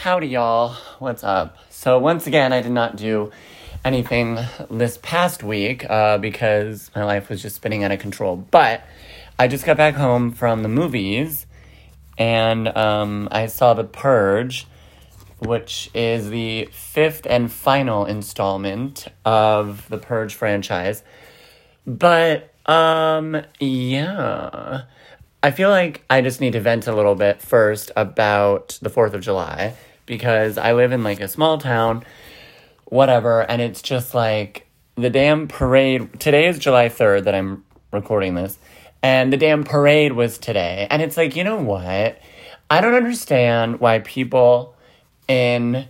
Howdy, y'all. What's up? So, once again, I did not do anything this past week uh, because my life was just spinning out of control. But I just got back home from the movies and um, I saw The Purge, which is the fifth and final installment of the Purge franchise. But, um, yeah. I feel like I just need to vent a little bit first about the 4th of July because I live in like a small town, whatever, and it's just like the damn parade. Today is July 3rd that I'm recording this, and the damn parade was today. And it's like, you know what? I don't understand why people in,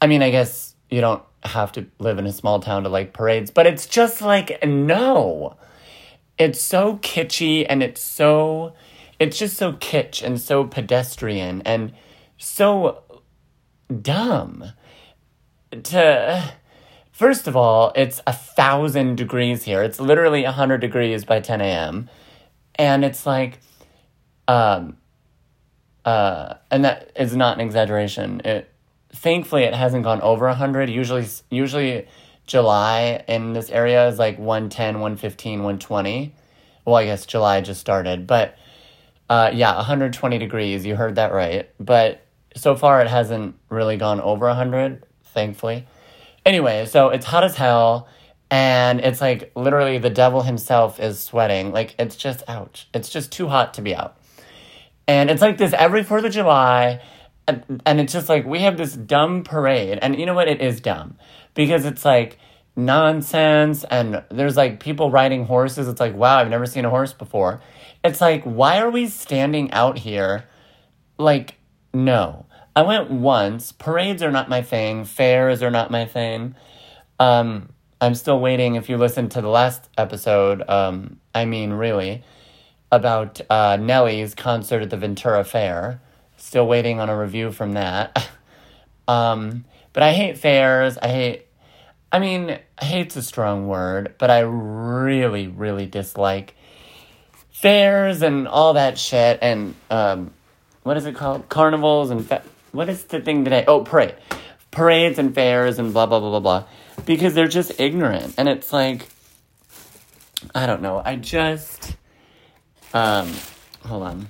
I mean, I guess you don't have to live in a small town to like parades, but it's just like, no it's so kitschy and it's so it's just so kitsch and so pedestrian and so dumb to first of all it's a thousand degrees here it's literally a hundred degrees by 10 a.m and it's like um uh and that is not an exaggeration it thankfully it hasn't gone over a 100 usually usually July in this area is like 110, 115, 120. Well, I guess July just started, but uh, yeah, 120 degrees. You heard that right. But so far it hasn't really gone over 100, thankfully. Anyway, so it's hot as hell and it's like literally the devil himself is sweating. Like it's just ouch. It's just too hot to be out. And it's like this every 4th of July and, and it's just like we have this dumb parade and you know what it is dumb because it's like nonsense and there's like people riding horses it's like wow i've never seen a horse before it's like why are we standing out here like no i went once parades are not my thing fairs are not my thing um i'm still waiting if you listen to the last episode um i mean really about uh, Nelly's concert at the Ventura Fair. Still waiting on a review from that. um, but I hate fairs. I hate I mean, hate's a strong word, but I really, really dislike fairs and all that shit and um, what is it called? Carnivals and fa- what is the thing today? Oh, parade, parades and fairs and blah blah blah blah blah, because they're just ignorant and it's like, I don't know. I just, um, hold on,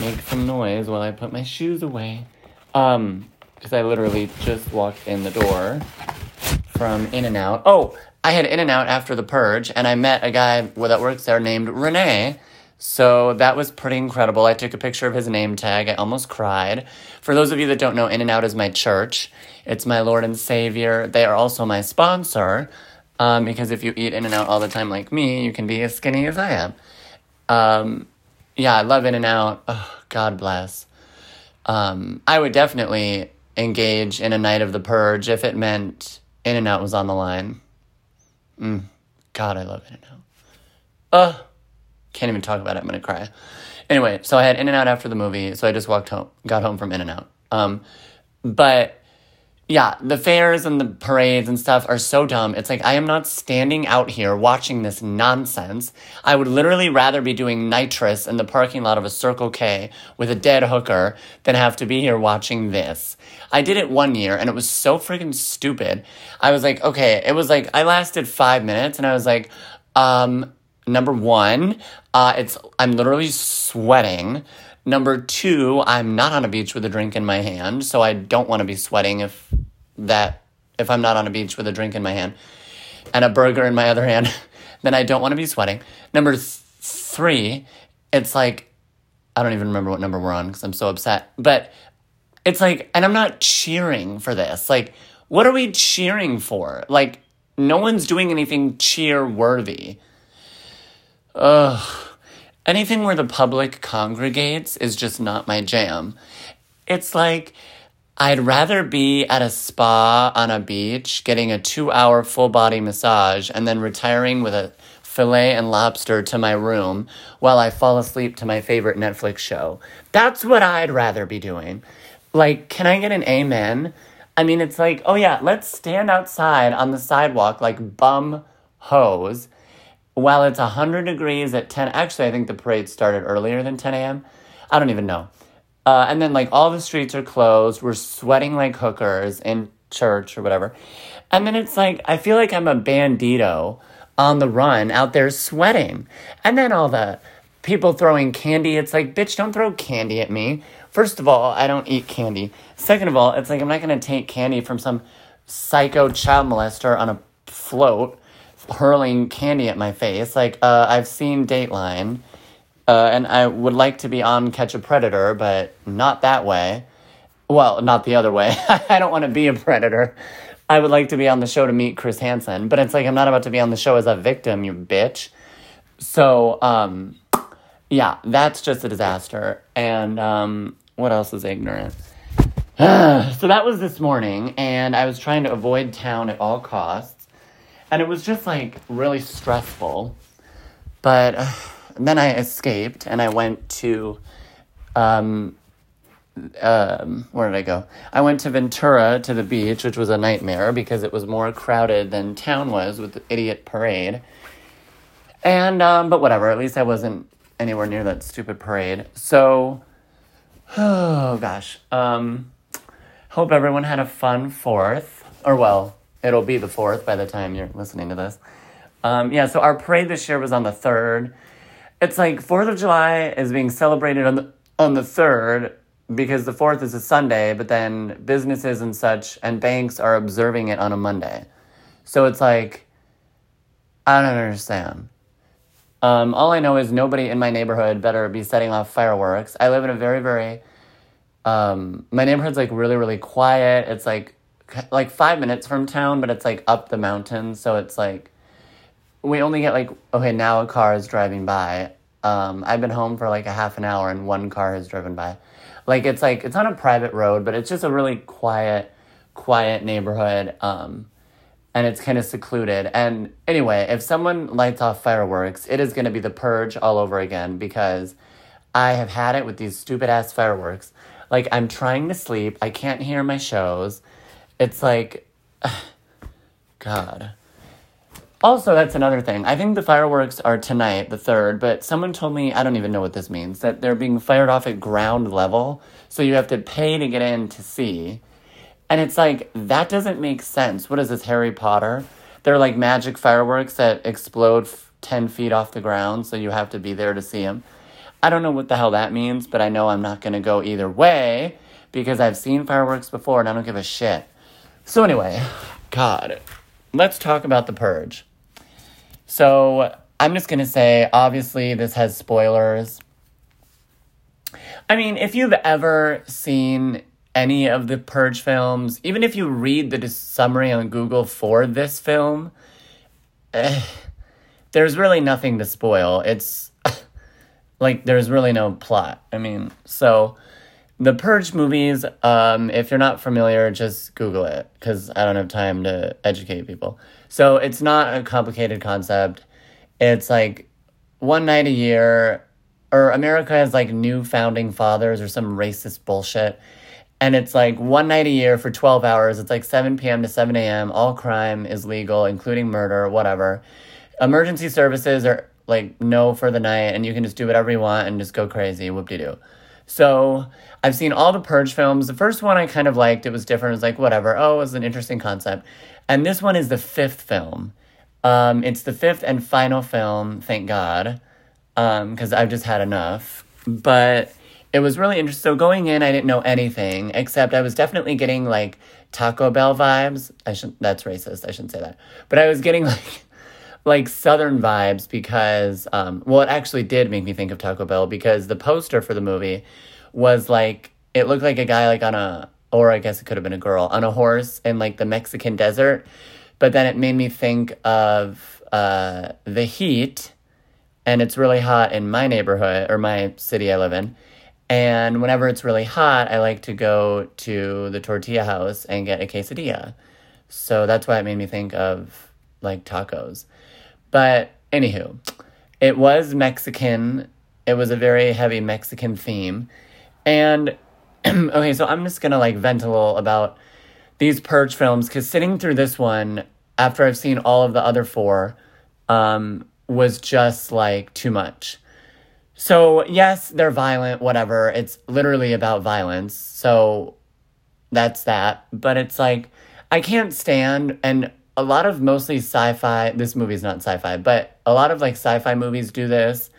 make some noise while I put my shoes away, um, because I literally just walked in the door from In and Out. Oh, I had In and Out after the purge, and I met a guy that works there named Rene. So that was pretty incredible. I took a picture of his name tag. I almost cried. For those of you that don't know, In and Out is my church. It's my Lord and Savior. They are also my sponsor. Um, because if you eat In and Out all the time like me, you can be as skinny as I am. Um, yeah, I love In and Out. Oh, God bless. Um, I would definitely engage in a night of the purge if it meant in and Out was on the line. Mm, God, I love In and Out. Uh, can't even talk about it. I'm gonna cry. Anyway, so I had In and Out after the movie, so I just walked home, got home from In and Out. Um, but yeah, the fairs and the parades and stuff are so dumb. It's like I am not standing out here watching this nonsense. I would literally rather be doing nitrous in the parking lot of a Circle K with a dead hooker than have to be here watching this. I did it one year and it was so freaking stupid. I was like, okay, it was like I lasted five minutes and I was like, um, number one, uh, it's I'm literally sweating. Number two, I'm not on a beach with a drink in my hand, so I don't want to be sweating if that if I'm not on a beach with a drink in my hand and a burger in my other hand, then I don't want to be sweating. Number th- three, it's like I don't even remember what number we're on because I'm so upset. But it's like, and I'm not cheering for this. Like, what are we cheering for? Like, no one's doing anything cheer worthy. Ugh. Anything where the public congregates is just not my jam. It's like, I'd rather be at a spa on a beach getting a two hour full body massage and then retiring with a filet and lobster to my room while I fall asleep to my favorite Netflix show. That's what I'd rather be doing. Like, can I get an amen? I mean, it's like, oh yeah, let's stand outside on the sidewalk like bum hoes while it's 100 degrees at 10 actually i think the parade started earlier than 10 a.m i don't even know Uh, and then like all the streets are closed. We're sweating like hookers in church or whatever. And then it's like I feel like I'm a bandito on the run out there sweating. And then all the people throwing candy. It's like, bitch, don't throw candy at me. First of all, I don't eat candy. Second of all, it's like I'm not gonna take candy from some psycho child molester on a float hurling candy at my face. Like, uh, I've seen Dateline, uh, and I would like to be on Catch a Predator, but not that way. Well, not the other way. I don't want to be a predator. I would like to be on the show to meet Chris Hansen, but it's like I'm not about to be on the show as a victim, you bitch. So, um, yeah, that's just a disaster. And um, what else is ignorant? so that was this morning, and I was trying to avoid town at all costs, and it was just like really stressful. But uh, then I escaped, and I went to, um, um, where did I go? I went to Ventura to the beach, which was a nightmare because it was more crowded than town was with the idiot parade. And um, but whatever, at least I wasn't anywhere near that stupid parade. So, oh gosh. Um, Hope everyone had a fun fourth. Or, well, it'll be the fourth by the time you're listening to this. Um, yeah, so our parade this year was on the 3rd. It's like 4th of July is being celebrated on the, on the 3rd because the 4th is a Sunday, but then businesses and such and banks are observing it on a Monday. So it's like, I don't understand. Um, all I know is nobody in my neighborhood better be setting off fireworks. I live in a very, very um, my neighborhood's like really really quiet. It's like like five minutes from town, but it's like up the mountain, so it's like we only get like okay now a car is driving by. Um, I've been home for like a half an hour and one car has driven by. Like it's like it's on a private road, but it's just a really quiet, quiet neighborhood. Um, and it's kind of secluded. And anyway, if someone lights off fireworks, it is going to be the purge all over again because I have had it with these stupid ass fireworks. Like I'm trying to sleep. I can't hear my shows. It's like God. Also, that's another thing. I think the fireworks are tonight, the third, but someone told me, I don't even know what this means, that they're being fired off at ground level. So you have to pay to get in to see. And it's like, that doesn't make sense. What is this, Harry Potter? They're like magic fireworks that explode f- 10 feet off the ground, so you have to be there to see them. I don't know what the hell that means, but I know I'm not going to go either way because I've seen fireworks before and I don't give a shit. So, anyway, God, let's talk about The Purge. So, I'm just to say, obviously, this has spoilers. I mean, if you've ever seen any of the Purge films, even if you read the summary on Google for this film, eh, there's really nothing to spoil. It's like there's really no plot. I mean, so the Purge movies, um, if you're not familiar, just Google it because I don't have time to educate people. So it's not a complicated concept. It's like one night a year, or America has like new founding fathers or some racist bullshit. And it's like one night a year for 12 hours. It's like 7 p.m. to 7 a.m. All crime is legal, including murder, whatever. Emergency services are like no for the night and you can just do whatever you want and just go crazy whoop de doo so i've seen all the purge films. The first one i kind of liked. It was different. It was like whatever. Oh it was an interesting concept. And this one is the fifth film. Um, it's the fifth and final film thank god because um, i've just had enough. But it was really interesting so going in i didn't know anything except i was definitely getting like taco bell vibes. I should that's racist. I shouldn't say that. But i was getting like like southern vibes because um, well it actually did make me think of taco bell because the poster for the movie was like it looked like a guy like on a or i guess it could have been a girl on a horse in like the mexican desert but then it made me think of uh, the heat and it's really hot in my neighborhood or my city i live in and whenever it's really hot i like to go to the tortilla house and get a quesadilla so that's why it made me think of like tacos but anywho, it was Mexican. It was a very heavy Mexican theme. And okay, so I'm just gonna like vent a little about these Purge films because sitting through this one after I've seen all of the other four um, was just like too much. So, yes, they're violent, whatever. It's literally about violence. So, that's that. But it's like, I can't stand, and a lot of mostly sci fi, this movie's not sci fi, but a lot of like sci fi movies do this.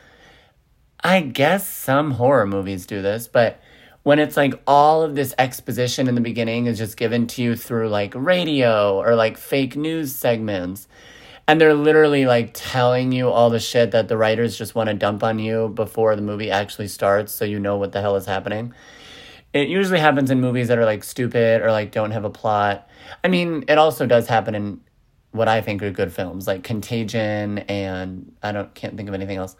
I guess some horror movies do this, but when it's like all of this exposition in the beginning is just given to you through like radio or like fake news segments and they're literally like telling you all the shit that the writers just want to dump on you before the movie actually starts so you know what the hell is happening. It usually happens in movies that are like stupid or like don't have a plot. I mean, it also does happen in what I think are good films like Contagion and I don't can't think of anything else.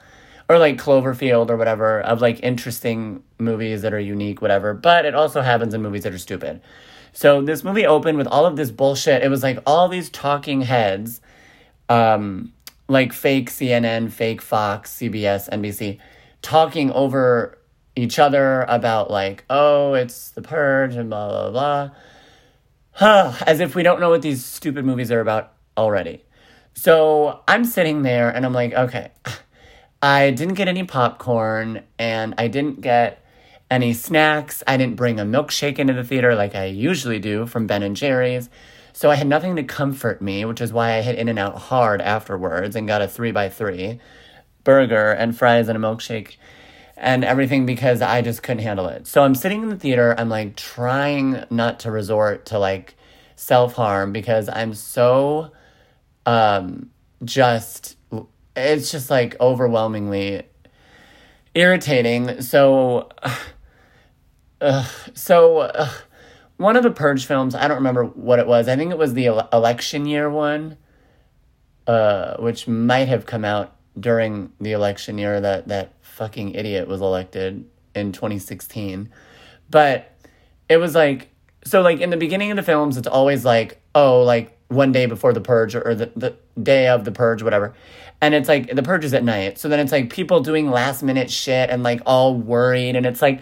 Or like Cloverfield or whatever of like interesting movies that are unique whatever, but it also happens in movies that are stupid. So this movie opened with all of this bullshit. It was like all these talking heads um, like fake CNN, fake Fox, CBS, NBC, talking over each other about like, oh, it's the purge and blah blah blah. Huh, as if we don't know what these stupid movies are about already. So I'm sitting there and I'm like, okay, I didn't get any popcorn and I didn't get any snacks. I didn't bring a milkshake into the theater like I usually do from Ben and Jerry's. So I had nothing to comfort me, which is why I hit In and Out hard afterwards and got a three by three burger and fries and a milkshake and everything because I just couldn't handle it. So I'm sitting in the theater, I'm like trying not to resort to like self harm because I'm so um just it's just like overwhelmingly irritating. So uh, so uh, one of the Purge films, I don't remember what it was. I think it was the ele- election year one, uh, which might have come out during the election year that that fucking idiot was elected in 2016. But it was like so like in the beginning of the films it's always like oh like one day before the purge or, or the, the day of the purge whatever and it's like the purge is at night so then it's like people doing last minute shit and like all worried and it's like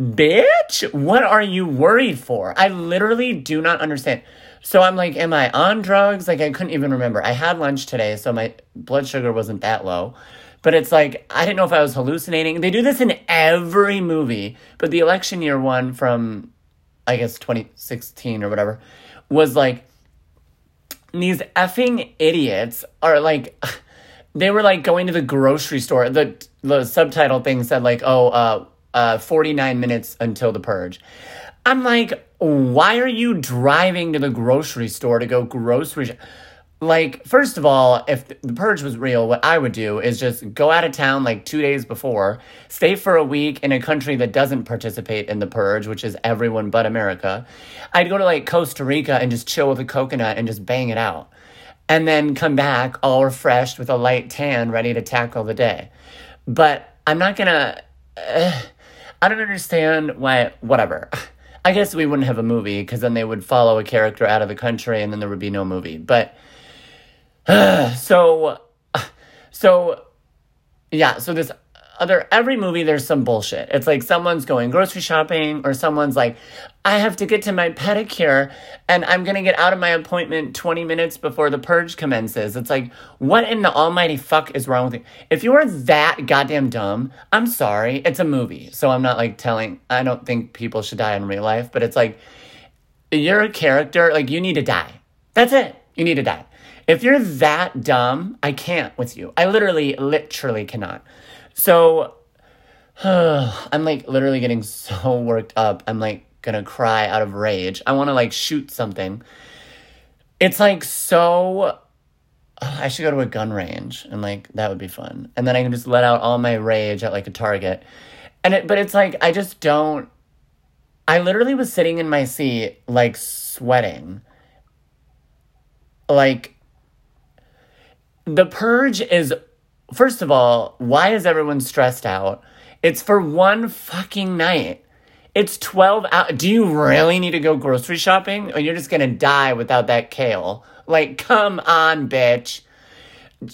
bitch, what are you worried for? I literally do not understand. So I'm like, am I on drugs? Like, I couldn't even remember. I had lunch today, so my blood sugar wasn't that low. But it's like, I didn't know if I was hallucinating. They do this in every movie, but the election year one from, I guess, 2016 or whatever, was like, these effing idiots are like, they were like going to the grocery store. The, the subtitle thing said, like, oh, uh, uh, 49 minutes until the purge. I'm like, why are you driving to the grocery store to go grocery? Sh-? Like, first of all, if the purge was real, what I would do is just go out of town like two days before, stay for a week in a country that doesn't participate in the purge, which is everyone but America. I'd go to like Costa Rica and just chill with a coconut and just bang it out. And then come back all refreshed with a light tan, ready to tackle the day. But I'm not gonna. Uh, I don't understand why, whatever. I guess we wouldn't have a movie because then they would follow a character out of the country and then there would be no movie. But, so, so, yeah, so this other every movie there's some bullshit. It's like someone's going grocery shopping or someone's like I have to get to my pedicure and I'm to get out of my appointment 20 minutes before the purge commences. It's like what in the almighty fuck is wrong with you? If you are that goddamn dumb, I'm sorry. It's a movie. So I'm not like telling I don't think people should die in real life, but it's like you're a character like you need to die. That's it. You need to die. If you're that dumb, I can't with you. I literally literally cannot. So I'm like literally getting so worked up. I'm like gonna cry out of rage. I wanna like shoot something. It's like so. I should go to a gun range and like that would be fun. And then I can just let out all my rage at like a Target. And it, but it's like I just don't. I literally was sitting in my seat like sweating. Like, the purge is first of all, why is everyone stressed out? It's for one fucking night. It's 12 hours. Do you really need to go grocery shopping? Or you're just gonna die without that kale? Like, come on, bitch.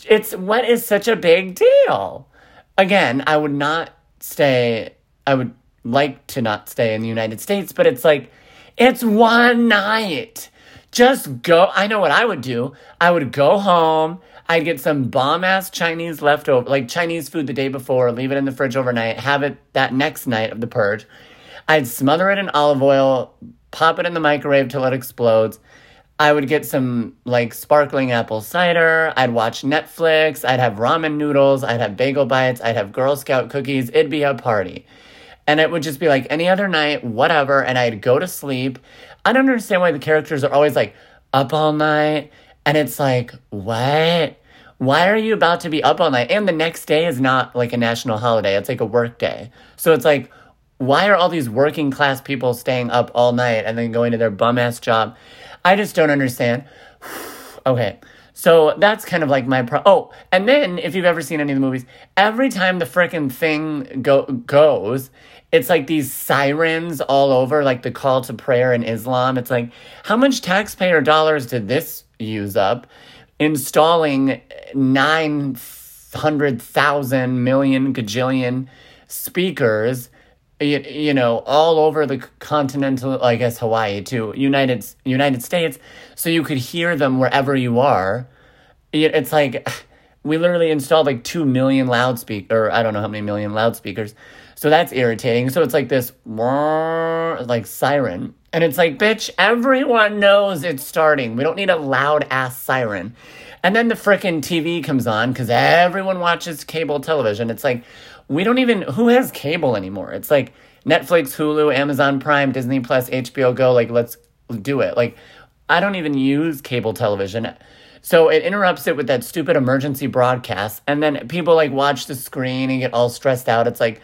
It's what is such a big deal? Again, I would not stay, I would like to not stay in the United States, but it's like, it's one night. Just go. I know what I would do. I would go home. I'd get some bomb ass Chinese leftover, like Chinese food the day before, leave it in the fridge overnight, have it that next night of the purge. I'd smother it in olive oil, pop it in the microwave till it explodes. I would get some like sparkling apple cider. I'd watch Netflix. I'd have ramen noodles. I'd have bagel bites. I'd have Girl Scout cookies. It'd be a party. And it would just be like any other night, whatever. And I'd go to sleep. I don't understand why the characters are always like up all night. And it's like, what? Why are you about to be up all night? And the next day is not like a national holiday, it's like a work day. So it's like, why are all these working class people staying up all night and then going to their bum ass job? I just don't understand. okay. So that's kind of like my pro. Oh, and then if you've ever seen any of the movies, every time the freaking thing go goes, it's like these sirens all over, like the call to prayer in Islam. It's like, how much taxpayer dollars did this use up installing nine hundred thousand million gajillion speakers? you, you know all over the continental i guess hawaii too united united states so you could hear them wherever you are. It's like we literally installed like 2 million loudspeaker or i don't know how many million loudspeakers. So that's irritating. So it's like this like siren and it's like bitch everyone knows it's starting we don't need a loud ass siren and then the frickin' tv comes on because everyone watches cable television it's like we don't even who has cable anymore. It's like Netflix, Hulu, Amazon Prime, Disney Plus, HBO Go. Like let's do it. Like I don't even use cable television. So it interrupts it with that stupid emergency broadcast and then people like watch the screen and get all stressed out. It's like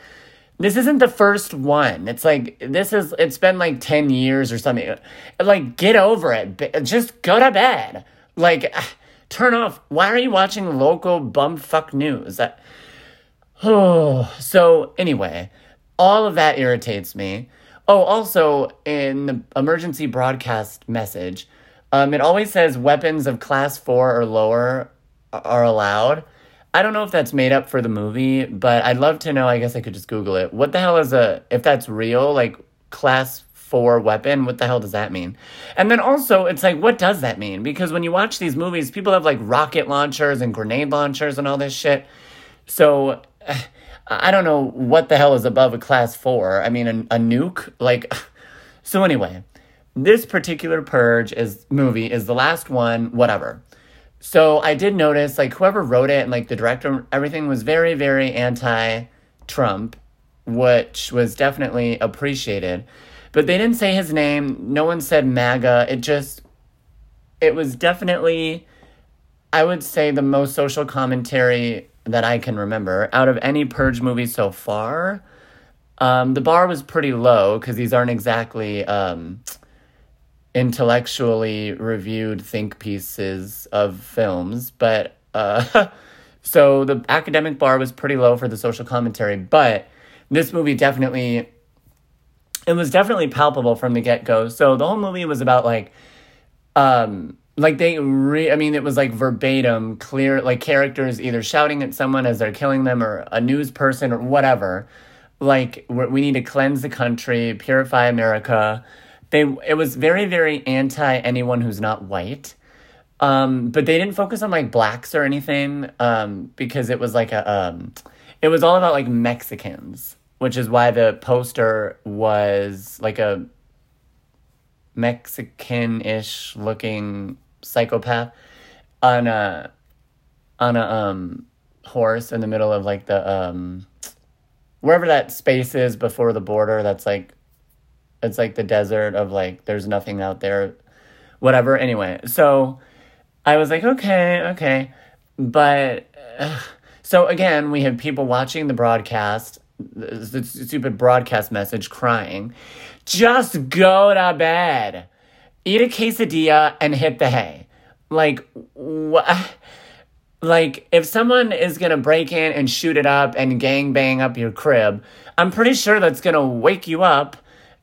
this isn't the first one. It's like this is it's been like 10 years or something. Like get over it. Just go to bed. Like turn off. Why are you watching local bumfuck news? That Oh, so anyway, all of that irritates me. Oh, also in the emergency broadcast message, um, it always says weapons of class four or lower are allowed. I don't know if that's made up for the movie, but I'd love to know. I guess I could just Google it. What the hell is a, if that's real, like class four weapon, what the hell does that mean? And then also, it's like, what does that mean? Because when you watch these movies, people have like rocket launchers and grenade launchers and all this shit. So I don't know what the hell is above a class four. I mean, a, a nuke? Like, so anyway, this particular Purge is movie is the last one, whatever. So I did notice, like, whoever wrote it and, like, the director, everything was very, very anti Trump, which was definitely appreciated. But they didn't say his name. No one said MAGA. It just, it was definitely, I would say, the most social commentary that I can remember out of any Purge movie so far. Um, the bar was pretty low because these aren't exactly um, intellectually reviewed think pieces of films, but uh, so the academic bar was pretty low for the social commentary. But this movie definitely, it was definitely palpable from the get go. So the whole movie was about like, um, like they re i mean it was like verbatim clear like characters either shouting at someone as they're killing them or a news person or whatever like we need to cleanse the country purify america they it was very very anti anyone who's not white. Um but they didn't focus on like blacks or anything um because it was like a um it was all about like mexicans which is why the poster was like a Mexican-ish looking psychopath on a on a um horse in the middle of like the um wherever that space is before the border that's like it's like the desert of like there's nothing out there whatever anyway so i was like okay okay but so again we have people watching the broadcast the stupid broadcast message crying just go to bed eat a quesadilla and hit the hay. Like, what? Like, if someone is gonna break in and shoot it up and gang bang up your crib, I'm pretty sure that's gonna wake you up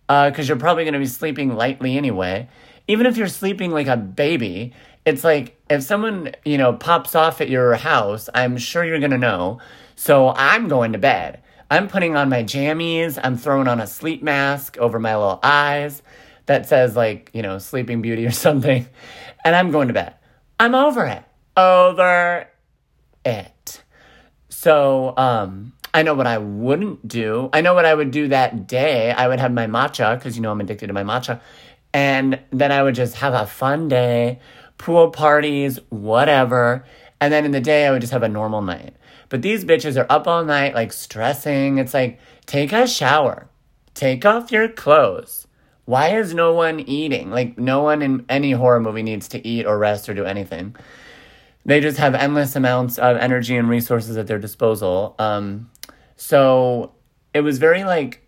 because uh, you're probably gonna be sleeping lightly anyway. Even if you're sleeping like a baby, it's like if someone, you know, pops off at your house, I'm sure you're gonna know. So I'm going to bed. I'm putting on my jammies, I'm throwing on a sleep mask over my little eyes that says like, you know, Sleeping Beauty or something, and I'm going to bed. I'm over it. Over it. So, um, I know what I wouldn't do. I know what I would do that day. I would have my matcha because you know I'm addicted to my matcha. And then I would just have a fun day, pool parties, whatever. And then in the day, I would just have a normal night. But these bitches are up all night, like stressing. It's like, take a shower, take off your clothes. Why is no one eating? Like, no one in any horror movie needs to eat or rest or do anything. They just have endless amounts of energy and resources at their disposal. Um, so it was very like,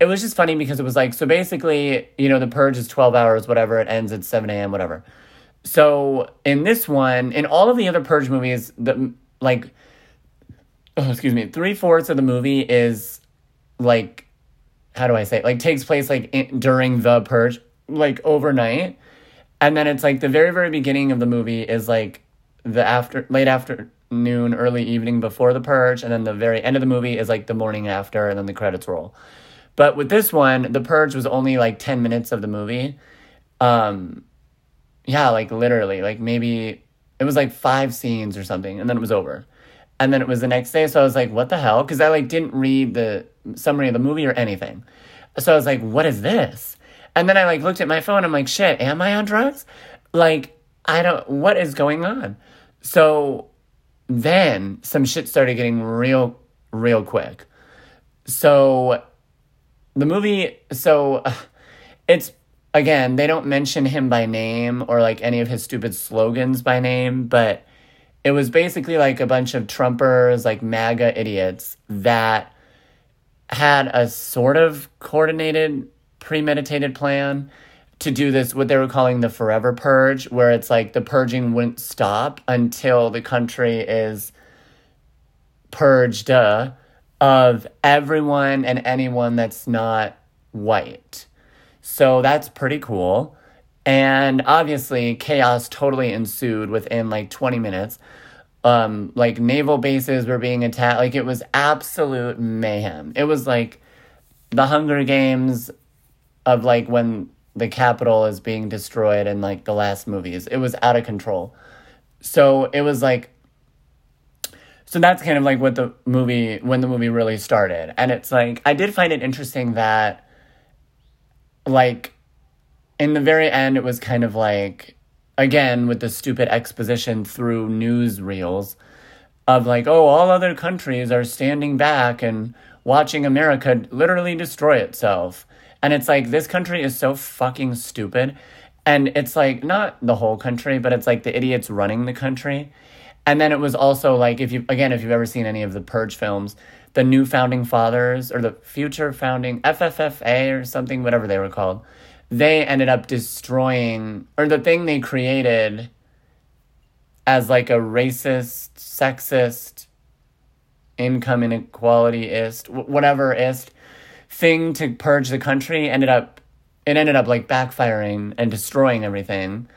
it was just funny because it was like, so basically, you know, the purge is 12 hours, whatever, it ends at 7 a.m., whatever. So in this one, in all of the other purge movies, the like, oh, excuse me, three fourths of the movie is like, how do I say, it? like takes place like in, during the purge, like overnight. And then it's like the very, very beginning of the movie is like the after, late after, noon, early evening before the purge, and then the very end of the movie is like the morning after, and then the credits roll. But with this one, the purge was only like 10 minutes of the movie. Um, yeah, like literally, like maybe it was like five scenes or something, and then it was over. And then it was the next day, so I was like, what the hell? Because I like didn't read the summary of the movie or anything. So I was like, what is this? And then I like looked at my phone, I'm like, shit, am I on drugs? Like, I don't, what is going on? So then some shit started getting real, real quick. So the movie, so uh, it's again, they don't mention him by name or like any of his stupid slogans by name, but it was basically like a bunch of Trumpers, like MAGA idiots that had a sort of coordinated, premeditated plan to do this, what they were calling the forever purge, where it's like the purging wouldn't stop until the country is purged uh, of everyone and anyone that's not white. So that's pretty cool. And obviously, chaos totally ensued within like 20 minutes. Um, like naval bases were being attacked. Like it was absolute mayhem. It was like the Hunger Games of like when the Capitol is being destroyed in like the last movies. It was out of control. So it was like so that's kind of like what the movie when the movie really started. And it's like I did find it interesting that like in the very end it was kind of like again with the stupid exposition through news reels of like oh all other countries are standing back and watching America literally destroy itself and it's like, this country is so fucking stupid. And it's like, not the whole country, but it's like the idiots running the country. And then it was also like, if you, again, if you've ever seen any of the Purge films, the new founding fathers or the future founding FFFA or something, whatever they were called, they ended up destroying, or the thing they created as like a racist, sexist, income inequality-ist, whatever-ist, thing to purge the country ended up it ended up like backfiring and destroying everything.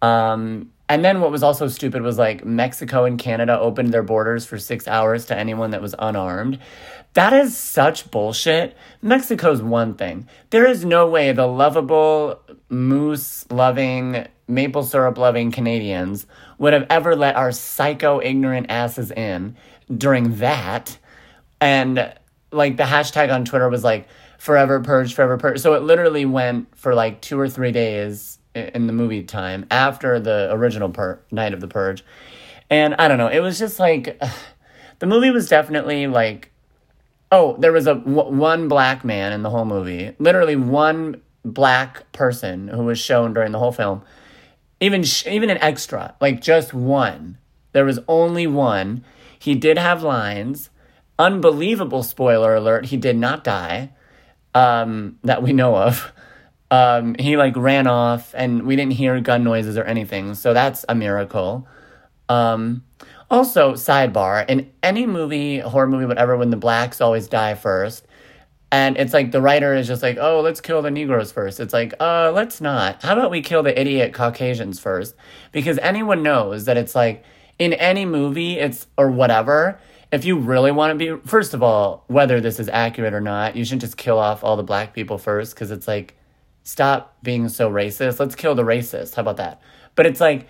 Um, and then what was also stupid was like Mexico and Canada opened their borders for six hours to anyone that was unarmed. That is such bullshit. Mexico's one thing. There is no way the lovable, moose loving, maple syrup loving Canadians would have ever let our psycho ignorant asses in during that. And like the hashtag on Twitter was like forever purge, forever purge. So it literally went for like two or three days in the movie time after the original pur- night of the purge. And I don't know, it was just like the movie was definitely like oh, there was a w- one black man in the whole movie. Literally one black person who was shown during the whole film. Even sh- even an extra, like just one. There was only one. He did have lines unbelievable spoiler alert, he did not die um, that we know of. Um, he like ran off and we didn't hear gun noises or anything. So that's a miracle. Um, also, sidebar in any movie, horror movie, whatever, when the blacks always die first, and it's like the writer is just like, oh, let's kill the Negroes first. It's like, uh, let's not. How about we kill the idiot Caucasians first? Because anyone knows that it's like in any movie, it's or whatever, if you really want to be, first of all, whether this is accurate or not, you shouldn't just kill off all the black people first because it's like, stop being so racist. Let's kill the racists. How about that? But it's like,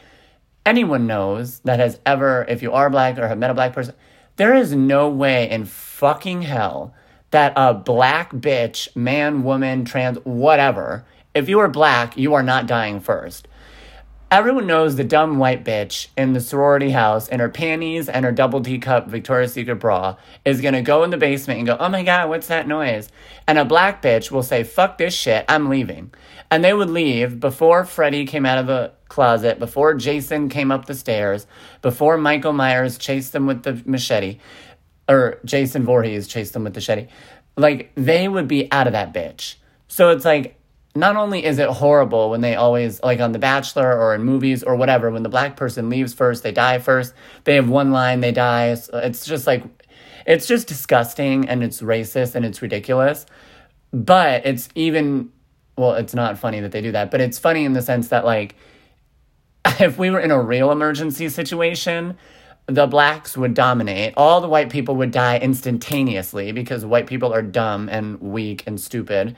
anyone knows that has ever, if you are black or have met a black person, there is no way in fucking hell that a black bitch, man, woman, trans, whatever, if you are black, you are not dying first. Everyone knows the dumb white bitch in the sorority house in her panties and her double D cup Victoria's Secret bra is gonna go in the basement and go, oh my god, what's that noise? And a black bitch will say, fuck this shit, I'm leaving. And they would leave before Freddy came out of the closet, before Jason came up the stairs, before Michael Myers chased them with the machete, or Jason Voorhees chased them with the machete. Like, they would be out of that bitch. So it's like, not only is it horrible when they always like on The Bachelor or in movies or whatever, when the black person leaves first, they die first. They have one line, they die. It's just like it's just disgusting and it's racist and it's ridiculous. But it's even well, it's not funny that they do that, but it's funny in the sense that like if we were in a real emergency situation, the blacks would dominate. All the white people would die instantaneously because white people are dumb and weak and stupid.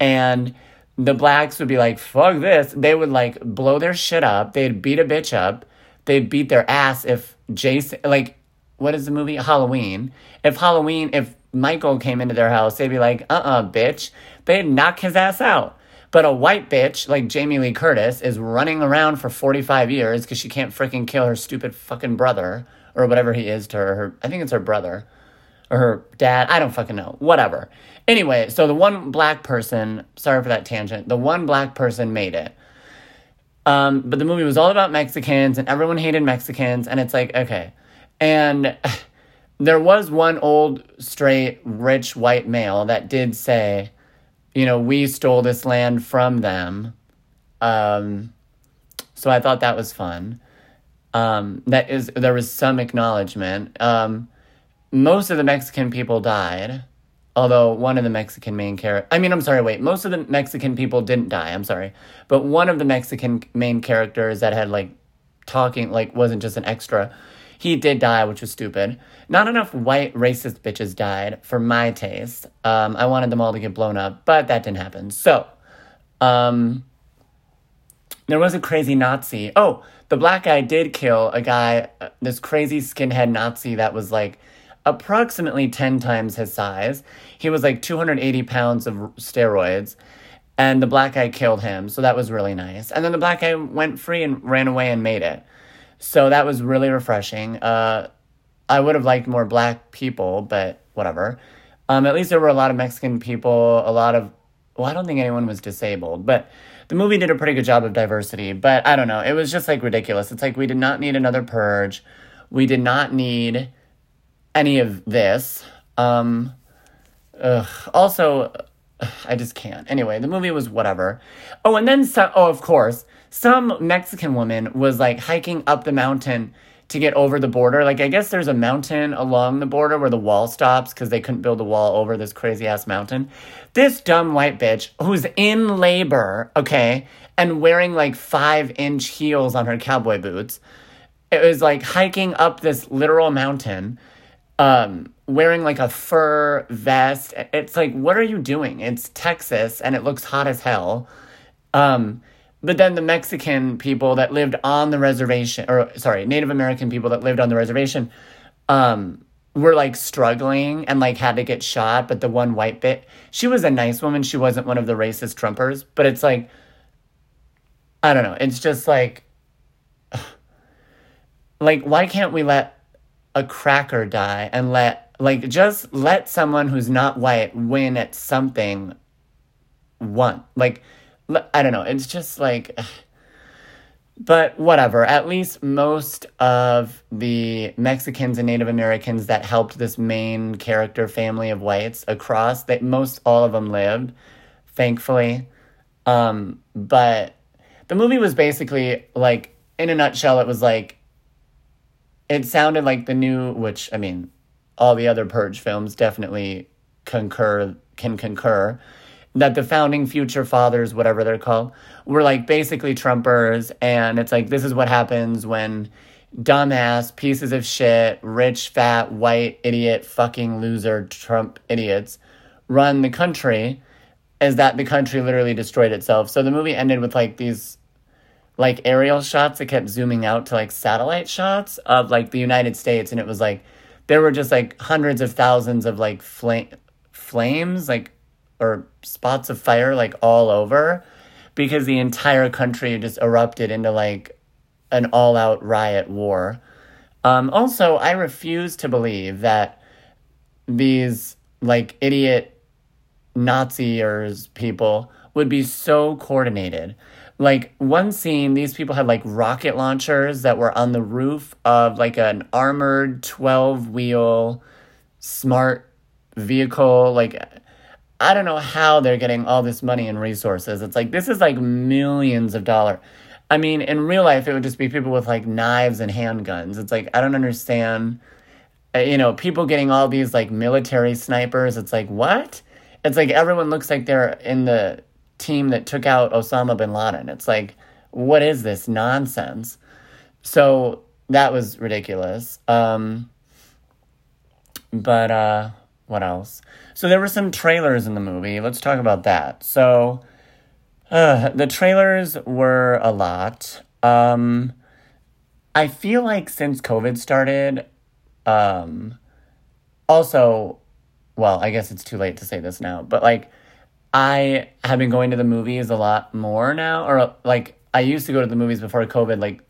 And the blacks would be like, fuck this. They would like blow their shit up. They'd beat a bitch up. They'd beat their ass if Jason, like, what is the movie? Halloween. If Halloween, if Michael came into their house, they'd be like, uh uh-uh, uh, bitch. They'd knock his ass out. But a white bitch like Jamie Lee Curtis is running around for 45 years because she can't freaking kill her stupid fucking brother or whatever he is to her. her I think it's her brother or her dad. I don't fucking know. Whatever. Anyway, so the one black person, sorry for that tangent, the one black person made it. Um, but the movie was all about Mexicans and everyone hated Mexicans. And it's like, okay. And there was one old, straight, rich white male that did say, you know, we stole this land from them. Um, so I thought that was fun. Um, that is, there was some acknowledgement. Um, most of the Mexican people died, although one of the Mexican main character. I mean, I'm sorry, wait. Most of the Mexican people didn't die. I'm sorry, but one of the Mexican main characters that had like talking, like wasn't just an extra. He did die, which was stupid. Not enough white racist bitches died for my taste. Um, I wanted them all to get blown up, but that didn't happen. So, um, there was a crazy Nazi. Oh, the black guy did kill a guy, uh, this crazy skinhead Nazi that was like approximately 10 times his size. He was like 280 pounds of steroids, and the black guy killed him. So that was really nice. And then the black guy went free and ran away and made it. So that was really refreshing. Uh, I would have liked more black people, but whatever. Um, at least there were a lot of Mexican people, a lot of, well, I don't think anyone was disabled, but the movie did a pretty good job of diversity. But I don't know. It was just like ridiculous. It's like we did not need another purge. We did not need any of this. Um, ugh. Also, I just can't. Anyway, the movie was whatever. Oh, and then some, oh, of course, some Mexican woman was like hiking up the mountain to get over the border. Like, I guess there's a mountain along the border where the wall stops because they couldn't build a wall over this crazy ass mountain. This dumb white bitch who's in labor, okay, and wearing like five inch heels on her cowboy boots, it was like hiking up this literal mountain um, wearing like a fur vest. It's like, what are you doing? It's Texas and it looks hot as hell. Um, but then the Mexican people that lived on the reservation, or sorry, Native American people that lived on the reservation, um, were like struggling and like had to get shot. But the one white bit, she was a nice woman. She wasn't one of the racist Trumpers. But it's like, I don't know. It's just like, like, why can't we let a cracker die and let like just let someone who's not white win at something one like i don't know it's just like but whatever. At least most of the mexicans and native americans that helped this main character family of whites across that most all of them lived thankfully. Um but the movie was basically like in a nutshell it was like it sounded like the new, which I mean, all the other Purge films definitely concur can concur that the founding future fathers, whatever they're called, were like basically Trumpers, and it's like this is what happens when dumbass pieces of shit, rich, fat, white, idiot, fucking loser Trump idiots run the country. Is that the country literally destroyed itself? So the movie ended with like these like aerial shots that kept zooming out to like satellite shots of like the United States, and it was like there were just like hundreds of thousands of like flame flames like or spots of fire like all over because the entire country just erupted into like an all out riot war. Um, also, I refuse to believe that these like idiot Naziers people would be so coordinated. Like one scene, these people had like rocket launchers that were on the roof of like an armored 12 wheel smart vehicle. Like, I don't know how they're getting all this money and resources. It's like, this is like millions of dollars. I mean, in real life, it would just be people with like knives and handguns. It's like, I don't understand. Uh, you know, people getting all these like military snipers. It's like, what? It's like everyone looks like they're in the team that took out Osama bin Laden. It's like, what is this nonsense? So that was ridiculous. Um, but uh, what else? So there were some trailers in the movie. Let's talk about that. So uh, the trailers were a lot. Um, I feel like since COVID started, um, also, well, I guess it's too late to say this now, but like I have been going to the movies a lot more now, or like I used to go to the movies before COVID, like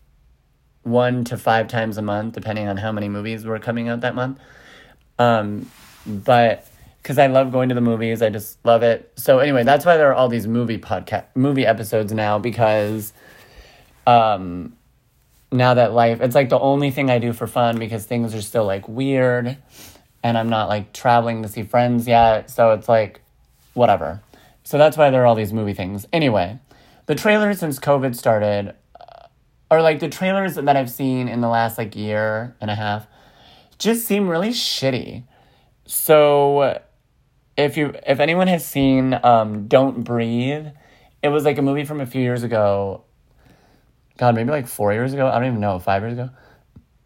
one to five times a month, depending on how many movies were coming out that month. Um, but because I love going to the movies, I just love it. So anyway, that's why there are all these movie podcast movie episodes now because, um, now that life it's like the only thing I do for fun because things are still like weird, and I'm not like traveling to see friends yet. So it's like, whatever. So that's why there are all these movie things. Anyway, the trailers since COVID started, uh, or like the trailers that I've seen in the last like year and a half, just seem really shitty. So if you if anyone has seen um, Don't Breathe, it was like a movie from a few years ago. God, maybe like four years ago. I don't even know. Five years ago.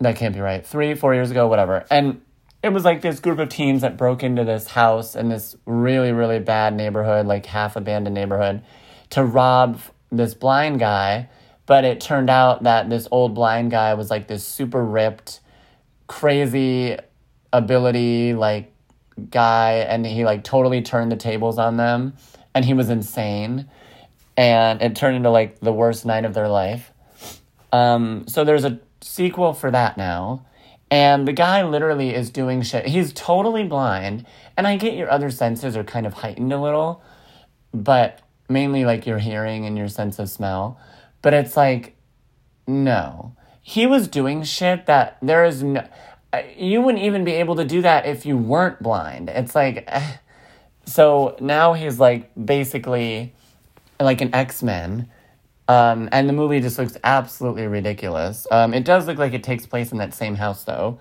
That can't be right. Three, four years ago, whatever. And it was like this group of teens that broke into this house in this really really bad neighborhood like half abandoned neighborhood to rob this blind guy. But it turned out that this old blind guy was like this super ripped crazy ability like guy and he like totally turned the tables on them and he was insane. And it turned into like the worst night of their life. Um, so there's a sequel for that now and the guy literally is doing shit. He's totally blind. And I get your other senses are kind of heightened a little, but mainly like your hearing and your sense of smell. But it's like, no. He was doing shit that there is no. You wouldn't even be able to do that if you weren't blind. It's like. So now he's like basically like an X Men um, and the movie just looks absolutely ridiculous. Um, it does look like it takes place in that same house, though.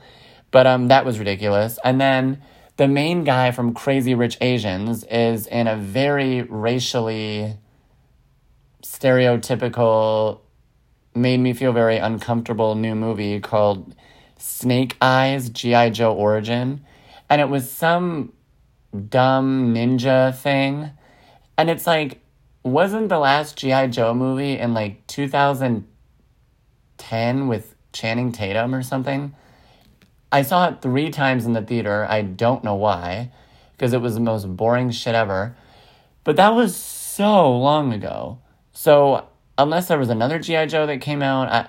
But um, that was ridiculous. And then the main guy from Crazy Rich Asians is in a very racially stereotypical, made me feel very uncomfortable new movie called Snake Eyes G.I. Joe Origin. And it was some dumb ninja thing. And it's like, wasn't the last G.I. Joe movie in like 2010 with Channing Tatum or something? I saw it three times in the theater. I don't know why, because it was the most boring shit ever. But that was so long ago. So, unless there was another G.I. Joe that came out, I.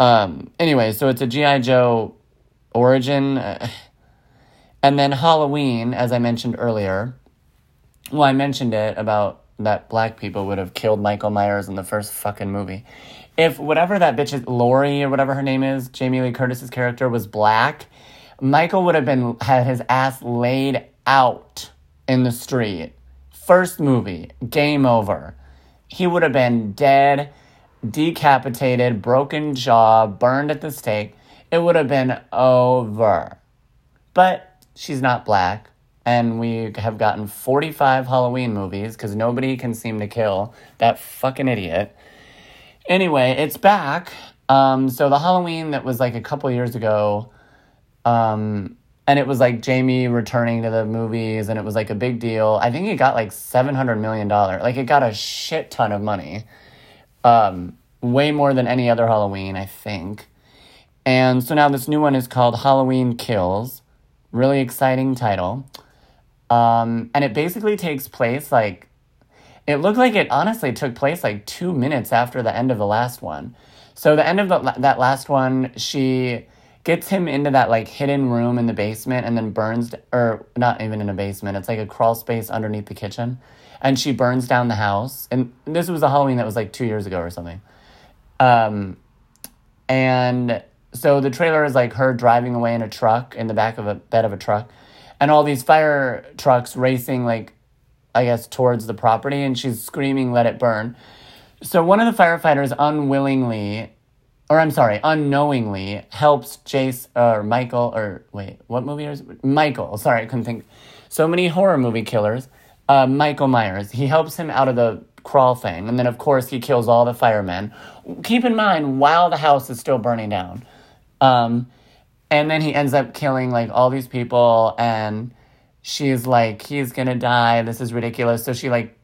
Um, anyway, so it's a G.I. Joe origin. Uh, and then Halloween, as I mentioned earlier. Well, I mentioned it about that black people would have killed Michael Myers in the first fucking movie. If whatever that bitch is, Laurie or whatever her name is, Jamie Lee Curtis's character was black, Michael would have been had his ass laid out in the street. First movie, game over. He would have been dead, decapitated, broken jaw, burned at the stake. It would have been over. But she's not black and we have gotten 45 Halloween movies because nobody can seem to kill that fucking idiot. Anyway, it's back. Um, so the Halloween that was like a couple years ago, um, and it was like Jamie returning to the movies, and it was like a big deal. I think it got like seven hundred million dollar. Like it got a shit ton of money, um, way more than any other Halloween, I think. And so now this new one is called Halloween Kills. Really exciting title. Um, and it basically takes place like, it looked like it honestly took place like two minutes after the end of the last one. So the end of the, that last one, she gets him into that like hidden room in the basement and then burns, or not even in a basement, it's like a crawl space underneath the kitchen. And she burns down the house. And this was a Halloween that was like two years ago or something. Um, and so the trailer is like her driving away in a truck in the back of a bed of a truck and all these fire trucks racing like i guess towards the property and she's screaming let it burn. So one of the firefighters unwillingly or i'm sorry unknowingly helps jace or michael or wait what movie is michael sorry i couldn't think. So many horror movie killers uh, michael myers he helps him out of the crawl thing and then of course he kills all the firemen. Keep in mind while the house is still burning down um, and then he ends up killing like all these people, and she's like, he's gonna die. This is ridiculous. So she like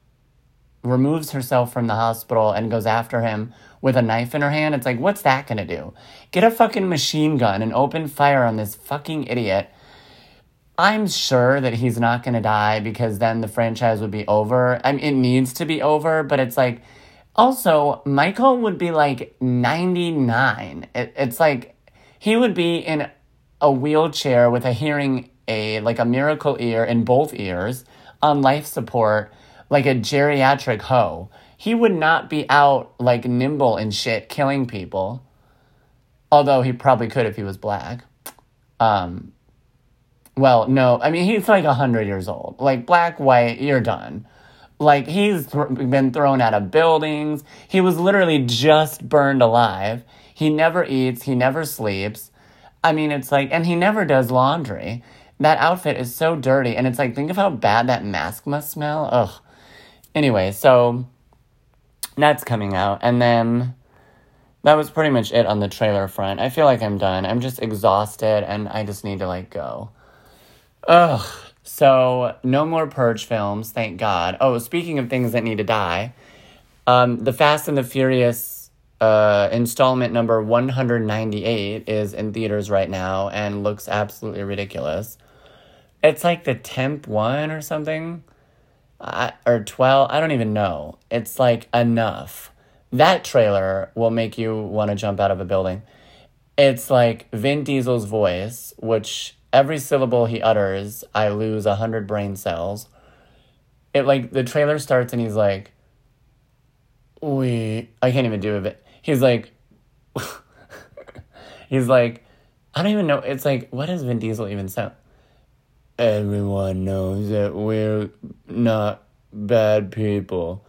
removes herself from the hospital and goes after him with a knife in her hand. It's like, what's that gonna do? Get a fucking machine gun and open fire on this fucking idiot. I'm sure that he's not gonna die because then the franchise would be over. I mean, it needs to be over, but it's like, also, Michael would be like 99. It, it's like, he would be in a wheelchair with a hearing aid, like a miracle ear in both ears, on life support, like a geriatric hoe. He would not be out like nimble and shit killing people. Although he probably could if he was black. Um, well, no, I mean, he's like 100 years old. Like, black, white, you're done. Like, he's th- been thrown out of buildings. He was literally just burned alive. He never eats, he never sleeps. I mean, it's like, and he never does laundry. That outfit is so dirty. And it's like, think of how bad that mask must smell. Ugh. Anyway, so that's coming out. And then that was pretty much it on the trailer front. I feel like I'm done. I'm just exhausted and I just need to like go. Ugh. So no more Purge films, thank God. Oh, speaking of things that need to die, um, the Fast and the Furious uh, installment number 198 is in theaters right now and looks absolutely ridiculous. It's like the 10th one or something. I, or 12, I don't even know. It's like enough. That trailer will make you want to jump out of a building. It's like Vin Diesel's voice, which every syllable he utters, I lose 100 brain cells. It like the trailer starts and he's like, we I can't even do it he's like, he's like, I don't even know. It's like, what does Vin Diesel even sound? Everyone knows that we're not bad people.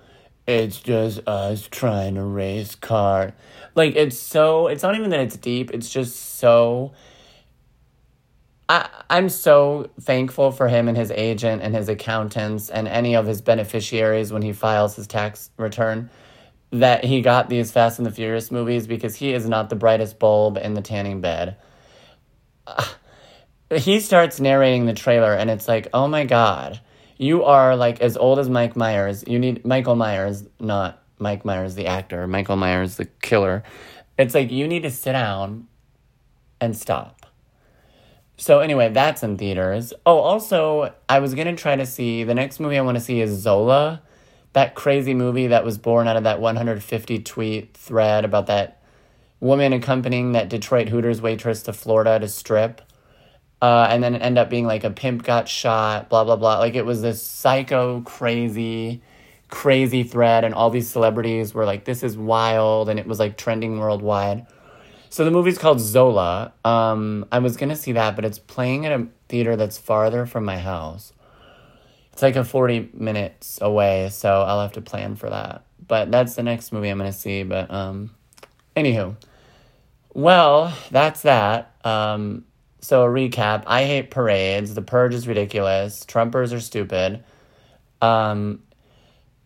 It's just us trying to race car. Like, it's so, it's not even that it's deep, it's just so. I, I'm so thankful for him and his agent and his accountants and any of his beneficiaries when he files his tax return that he got these Fast and the Furious movies because he is not the brightest bulb in the tanning bed. Uh, he starts narrating the trailer and it's like, oh my god, you are like as old as Mike Myers. You need Michael Myers, not Mike Myers, the actor, Michael Myers, the killer. It's like you need to sit down and stop. So anyway, that's in theaters. Oh, also, I was gonna try to see the next movie I want to see is Zola that crazy movie that was born out of that 150 tweet thread about that woman accompanying that Detroit Hooters waitress to Florida to strip. Uh, and then it ended up being like a pimp got shot, blah, blah, blah. Like it was this psycho, crazy, crazy thread. And all these celebrities were like, this is wild. And it was like trending worldwide. So the movie's called Zola. Um, I was going to see that, but it's playing at a theater that's farther from my house. It's like a 40 minutes away, so I'll have to plan for that. But that's the next movie I'm going to see. But, um, anywho. Well, that's that. Um, so a recap. I hate parades. The purge is ridiculous. Trumpers are stupid. Um,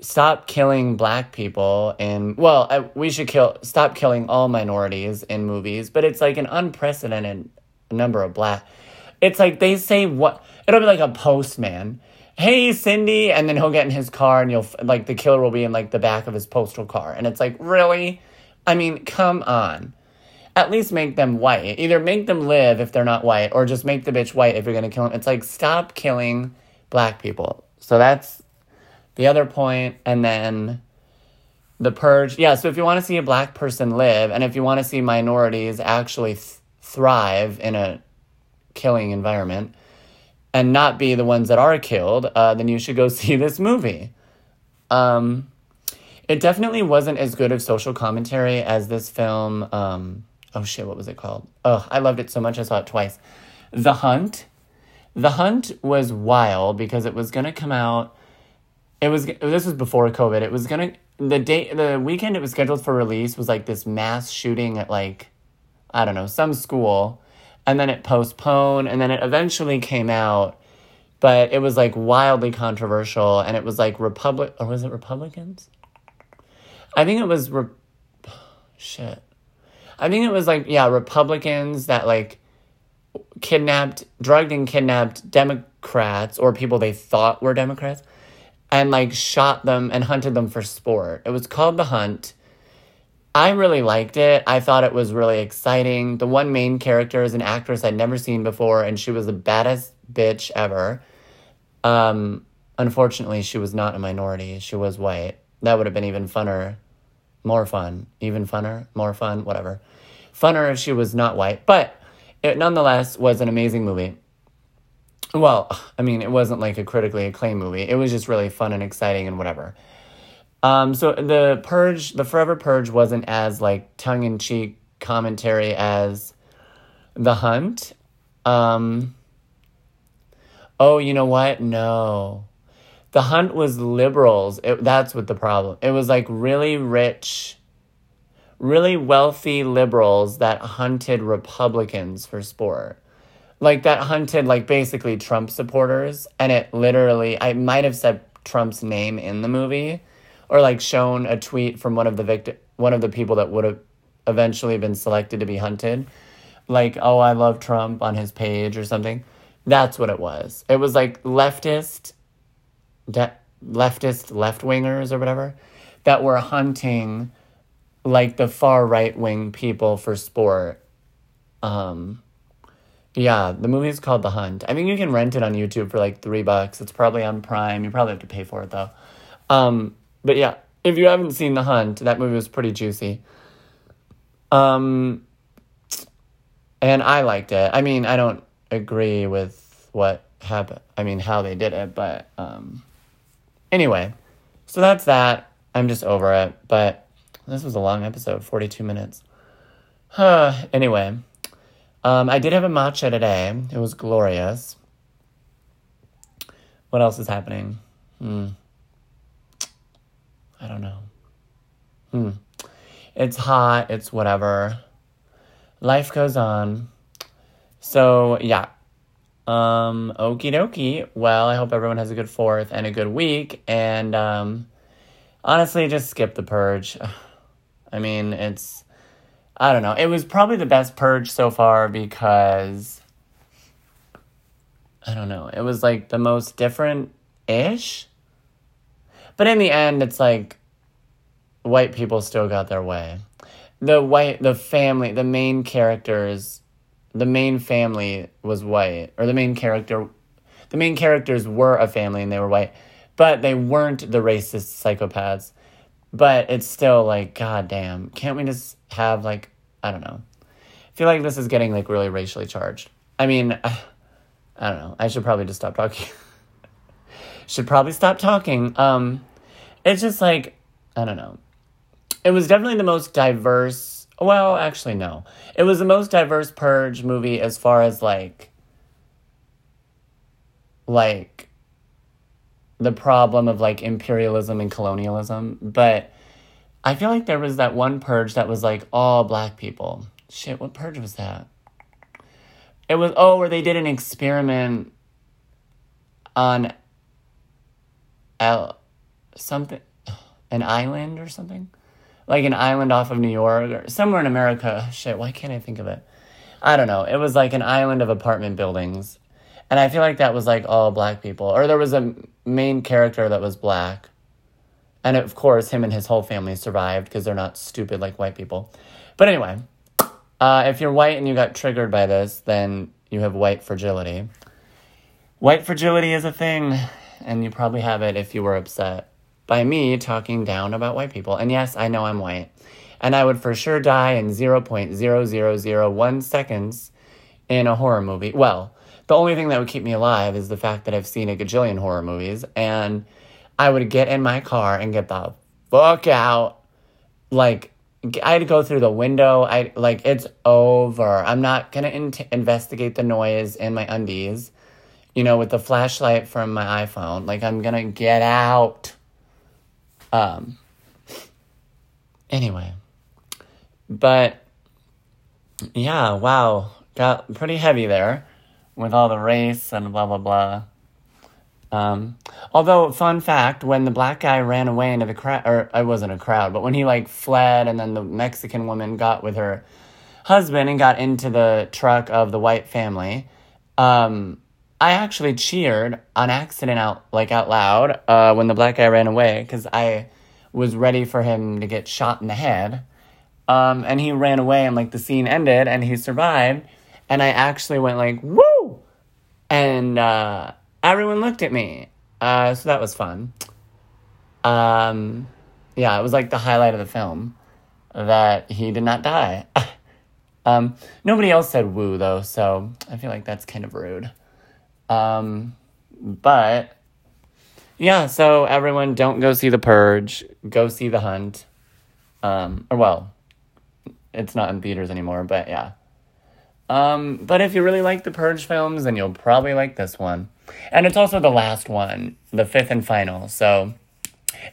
stop killing black people and well I, we should kill stop killing all minorities in movies but it's like an unprecedented number of black it's like they say what it'll be like a postman hey cindy and then he'll get in his car and you'll like the killer will be in like the back of his postal car and it's like really I mean, come on. At least make them white. Either make them live if they're not white, or just make the bitch white if you're gonna kill them. It's like, stop killing black people. So that's the other. And then the purge. Yeah, so if you wanna see a black person live, and if you wanna see minorities actually th- thrive in a killing environment, and not be the ones that are killed, uh, then you should go see this movie. Um, it definitely wasn't as good of social commentary as this film. Um, oh shit, what was it called? Oh, I loved it so much I saw it twice. The Hunt. The Hunt was wild because it was gonna come out. It was this was before COVID. It was gonna the day the weekend it was scheduled for release was like this mass shooting at like I don't know some school, and then it postponed, and then it eventually came out, but it was like wildly controversial, and it was like Republic or was it Republicans? I think it was re- shit. I think it was like yeah, Republicans that like kidnapped, drugged and kidnapped Democrats or people they thought were Democrats and like shot them and hunted them for sport. It was called The Hunt. I really liked it. I thought it was really exciting. The one main character is an actress I'd never seen before and she was the baddest bitch ever. Um unfortunately, she was not a minority. She was white. That would have been even funner more fun, even funner, more fun, whatever. Funner if she was not white, but it nonetheless was an amazing movie. Well, I mean, it wasn't like a critically acclaimed movie. It was just really fun and exciting and whatever. Um, so the Purge, the Forever Purge, wasn't as like tongue in cheek commentary as The Hunt. Um, oh, you know what? No, the hunt was liberals. It, that's what the problem. It was like really rich, really wealthy liberals that hunted Republicans for sport. Like that hunted like basically Trump supporters and it literally I might have said Trump's name in the movie or like shown a tweet from one of the victim one of the people that would have eventually been selected to be hunted. Like, oh, I love Trump on his page or something. That's what it was. It was like leftist de- leftist left wingers or whatever that were hunting like the far right wing people for sport. Um, yeah, the movie is called The Hunt. I think you can rent it on YouTube for like three bucks. It's probably on Prime. You probably have to pay for it though. Um, but yeah, if you haven't seen The Hunt, that movie was pretty juicy. Um, and I liked it. I mean, I don't agree with what happened. I mean, how they did it, but um, Anyway, so that's that. I'm just over it. But this was a long episode, 42 minutes. Huh. anyway, um, I did have a matcha today. It was glorious. What else is happening? Hmm. I don't know. Hmm. It's hot. It's whatever. Life goes on. So, yeah, um, okie dokie. Well, I hope everyone has a good fourth and a good week. And um, honestly, just skip the purge. I mean, it's, I don't know. It was probably the best purge so far because, I don't know. It was like the most different ish. But in the end, it's like white people still got their way. The white, the family, the main characters the main family was white, or the main character, the main characters were a family and they were white, but they weren't the racist psychopaths. But it's still like, god damn, can't we just have like, I don't know. I feel like this is getting like really racially charged. I mean, I don't know. I should probably just stop talking. should probably stop talking. Um, it's just like, I don't know. It was definitely the most diverse well, actually, no. It was the most diverse Purge movie as far as like, like, the problem of like imperialism and colonialism. But I feel like there was that one Purge that was like all black people. Shit, what Purge was that? It was, oh, where they did an experiment on L, something, an island or something like an island off of New York or somewhere in America. Shit, why can't I think of it? I don't know. It was like an island of apartment buildings. And I feel like that was like all black people. Or there was a main character that was black. And of course, him and his whole family survived because they're not stupid like white people. But anyway, uh, if you're white and you got triggered by this, then you have white fragility. White fragility is a thing, and you probably have it if you were upset by me talking down about white people. And yes, I know I'm white. And I would for sure die in 0.0001 seconds in a horror movie. Well, the only thing that would keep me alive is the fact that I've seen a gajillion horror movies, and I would get in my car and get the fuck out. Like, I'd go through the window. I like it's over. I'm not gonna in- investigate the noise in my undies, you know, with the flashlight from my iPhone. Like, I'm gonna get out. Um. Anyway, but yeah, wow, got pretty heavy there with all the race and blah blah blah. Um, although, fun fact, when the black guy ran away into the crowd, or I wasn't a crowd, but when he like fled and then the Mexican woman got with her husband and got into the truck of the white family, um, I actually cheered on accident out, like out loud, uh, when the black guy ran away because I was ready for him to get shot in the head. Um, and he ran away and like the scene ended and he survived. And I actually went like, woo! And, uh, everyone looked at me. Uh, so that was fun. Um, yeah, it was like the highlight of the film that he did not die. um, nobody else said woo though, so I feel like that's kind of rude. Um, but yeah, so everyone don't go see The Purge, go see The Hunt. Um, or well, it's not in theaters anymore, but yeah. Um, but if you really like the Purge films, then you'll probably like this one. And it's also the last one, the fifth and final. So,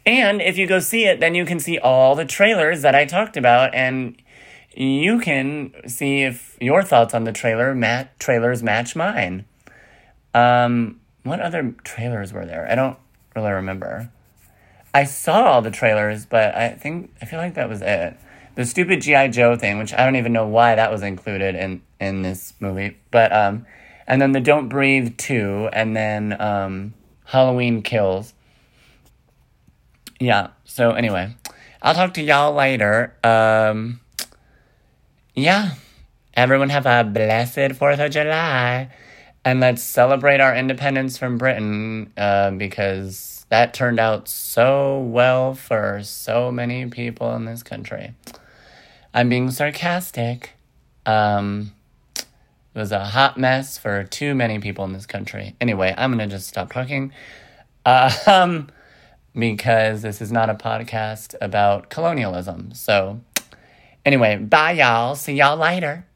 and if you go see it, then you can see all the trailers that I talked about, and you can see if your thoughts on the trailer mat trailers match mine. Um, what other trailers were there? I don't really remember. I saw all the trailers, but I think I feel like that was it. The stupid GI Joe thing, which I don't even know why that was included in in this movie, but um and then the Don't Breathe 2, and then um, Halloween Kills. Yeah, so anyway, I'll talk to y'all later. Um, yeah, everyone have a blessed 4th of July. And let's celebrate our independence from Britain uh, because that turned out so well for so many people in this country. I'm being sarcastic. Um, it was a hot mess for too many people in this country. Anyway, I'm going to just stop talking uh, um, because this is not a podcast about colonialism. So, anyway, bye, y'all. See y'all later.